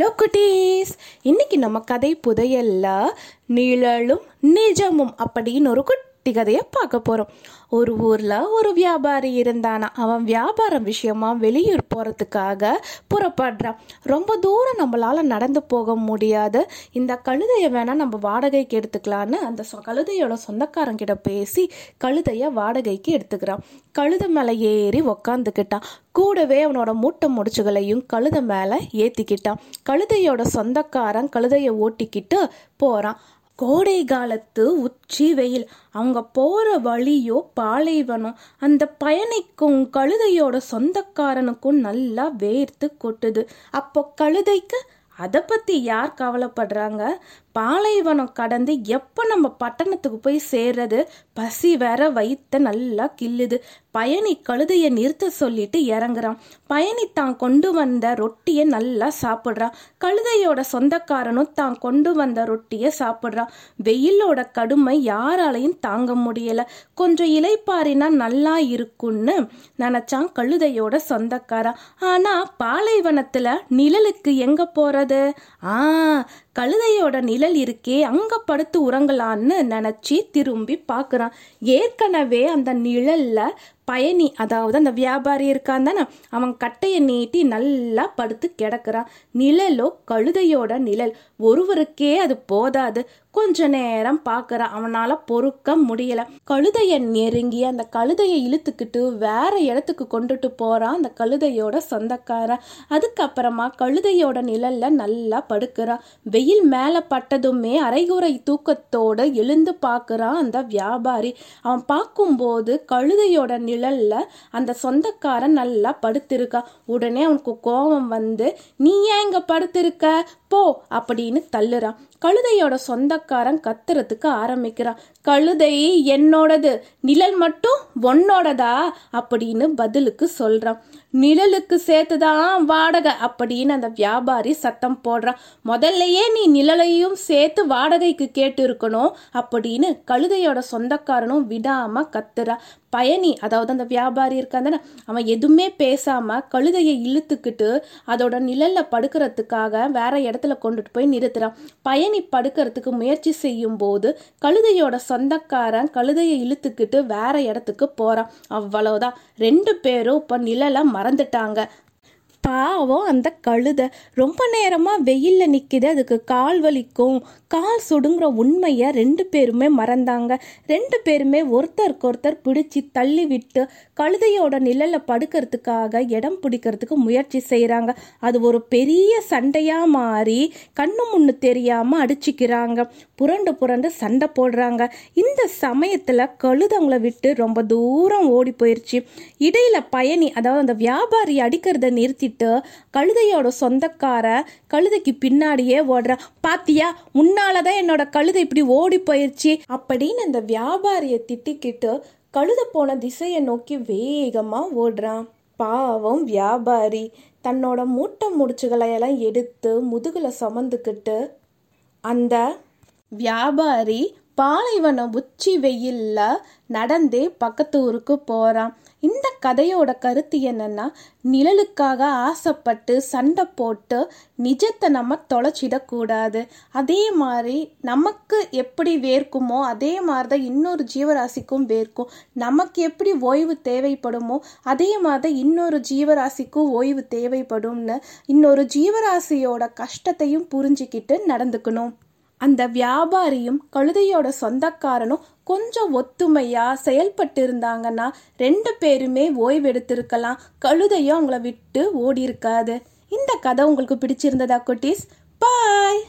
Hello குட்டீஸ். இன்னைக்கு நம்ம கதை புதையல்ல நிழலும் நிஜமும் அப்படின்னு ஒரு குட்டி கதையை பார்க்க போகிறோம் ஒரு ஊரில் ஒரு வியாபாரி இருந்தானா? அவன் வியாபாரம் விஷயமா வெளியூர் போகிறதுக்காக புறப்படுறான். ரொம்ப தூரம் நம்மளால் நடந்து போக முடியாது. இந்த கழுதையை வேணால் நம்ம வாடகைக்கு எடுத்துக்கலான்னு அந்த சொ- கழுதையோட சொந்தக்காரங்கிட்ட பேசி கழுதையை வாடகைக்கு எடுத்துக்கிறான். கழுதை மேலே ஏறி உக்காந்துக்கிட்டான். கூடவே அவனோட மூட்டை முடிச்சுகளையும் கழுதை மேலே ஏற்றிக்கிட்டான் கழுதையோட சொந்தக்காரன் கழுதையை ஓட்டிக்கிட்டு போகிறான் கோடை காலத்து உச்சி வெயில் அவங்க போற வழியோ பாலைவனம். அந்த பயணிக்கும் கழுதையோட சொந்தக்காரனுக்கும் நல்லா வேர்த்து கொட்டுது. அப்போ கழுதைக்கு அதை பத்தி யார் கவலைப்படுறாங்க? பாலைவனம் கடந்து எப்போ நம்ம பட்டணத்துக்கு போய் சேர்றது? பசி வேற வயித்த நல்லா கில்லுது பயணி கழுதையை நிறுத்த சொல்லிட்டு இறங்குறான். பயணி தான் கொண்டு வந்த ரொட்டியை நல்லா சாப்பிட்றான். கழுதையோட சொந்தக்காரனும் தான் கொண்டு வந்த ரொட்டியை சாப்பிட்றான். வெயிலோட கடுமை யாராலையும் தாங்க முடியல. கொஞ்சம் இலைப்பாரினா நல்லா இருக்கும்னு நினச்சான் கழுதையோட சொந்தக்காரன். ஆனால் பாலைவனத்தில் நிழலுக்கு எங்கே போகிறது ஆ கழுதையோட நிழல் இருக்கே அங்க படுத்து உறங்கலான்னு நினைச்சு திரும்பி பார்க்குறான். ஏற்கனவே அந்த நிழல்ல பயணி அதாவது அந்த வியாபாரி இருக்கான் தானே அவன் கட்டையை நீட்டி நல்லா படுத்து கிடக்குறான். நிழலோ கழுதையோட நிழல். ஒருவருக்கே அது போதாது. கொஞ்ச நேரம் பார்க்கறான். அவனால பொறுக்க முடியல. கழுதையை நெருங்கி அந்த கழுதையை இழுத்துக்கிட்டு வேற இடத்துக்கு கொண்டுட்டு போறான் அந்த கழுதையோட சொந்தக்காரன். அதுக்கப்புறமா கழுதையோட நிழல்ல நல்லா படுக்கிறான். வெயில் மேல பட்டதுமே அரைகுறை தூக்கத்தோட எழுந்து பார்க்கறான் அந்த வியாபாரி. அவன் பார்க்கும்போது கழுதையோட நிழல்ல அந்த சொந்தக்காரன் நல்லா படுத்திருக்கா. உடனே அவனுக்கு கோபம் வந்து நீ ஏன் இங்க படுத்திருக்க? போ அப்படின்னு தள்ளுறான் கழுதையோட சொந்தக்காரன் கத்துறதுக்கு ஆரம்பிக்கிறான் கழுதை என்னோடது? நிழல் மட்டும் உன்னோடதா? அப்படின்னு பதிலுக்கு சொல்றான் நிழலுக்கு சேர்த்துதான் வாடகை அப்படின்னு அந்த வியாபாரி சத்தம் போடுறான் முதல்லயே நீ நிழலையும் சேர்த்து வாடகைக்கு கேட்டு இருக்கணும் அப்படின்னு கழுதையோட சொந்தக்காரனும் விடாம கத்துறான் பயணி அதாவது அந்த வியாபாரி இருக்கான் அவன் எதுவுமே பேசாம கழுதையை இழுத்துக்கிட்டு அதோட நிழல்ல படுக்கிறதுக்காக வேற இடத்துல கொண்டுட்டு போய் நிறுத்துறான். பயணி படுக்கிறதுக்கு முயற்சி செய்யும் போது கழுதையோட சொந்தக்காரன் கழுதையை இழுத்துக்கிட்டு வேற இடத்துக்கு போறான். அவ்வளவுதான். ரெண்டு பேரும் இப்ப நிழலை மறந்துட்டாங்க. பாவம் அந்த கழுதை. ரொம்ப நேரமாக வெயிலில் நிற்கிது அதுக்கு கால் வலிக்கும். கால் சுடுங்கிற உண்மையை ரெண்டு பேருமே மறந்தாங்க. ரெண்டு பேருமே ஒருத்தருக்கு ஒருத்தர் பிடிச்சி தள்ளி விட்டு கழுதையோட நிழலில் படுக்கிறதுக்காக இடம் பிடிக்கிறதுக்கு முயற்சி செய்கிறாங்க அது ஒரு பெரிய சண்டையாக மாறி கண்ணு முன்னு தெரியாமல் அடிச்சிக்கிறாங்க. புரண்டு புரண்டு சண்டை போடுறாங்க. இந்த சமயத்தில் கழுதவங்களை விட்டு ரொம்ப தூரம் ஓடி போயிடுச்சு இடையில பயணி அதாவது அந்த வியாபாரி அடிக்கிறத நிறுத்தி நிறுத்திட்டு கழுதையோட சொந்தக்கார கழுதைக்கு பின்னாடியே ஓடுறான் பாத்தியா உன்னாலதான் என்னோட கழுதை இப்படி ஓடி போயிருச்சு. அப்படின்னு அந்த வியாபாரியை திட்டிக்கிட்டு கழுத போன திசையை நோக்கி வேகமா ஓடுறான் பாவம் வியாபாரி. தன்னோட மூட்டை முடிச்சுகளை எல்லாம் எடுத்து முதுகுல சுமந்துக்கிட்டு அந்த வியாபாரி பாலைவனம் உச்சி வெயில்ல நடந்தே பக்கத்து ஊருக்கு போகிறான் இந்த கதையோட கருத்து என்னன்னா நிழலுக்காக ஆசைப்பட்டு சண்டை போட்டு நிஜத்தை நம்ம தொலைச்சிடக்கூடாது அதே மாதிரி நமக்கு எப்படி வேர்க்குமோ அதே மாதிரி தான் இன்னொரு ஜீவராசிக்கும் வேர்க்கும். நமக்கு எப்படி ஓய்வு தேவைப்படுமோ அதே மாதிரி தான் இன்னொரு ஜீவராசிக்கும் ஓய்வு தேவைப்படும்னு இன்னொரு ஜீவராசியோட கஷ்டத்தையும் புரிஞ்சுக்கிட்டு நடந்துக்கணும். அந்த வியாபாரியும் கழுதையோட சொந்தக்காரனும் கொஞ்சம் ஒத்துமையா செயல்பட்டு இருந்தாங்கன்னா ரெண்டு பேருமே ஓய்வெடுத்திருக்கலாம். கழுதையும் அவங்கள விட்டு ஓடி இருக்காது இந்த கதை உங்களுக்கு பிடிச்சிருந்ததா குட்டீஸ்? பாய்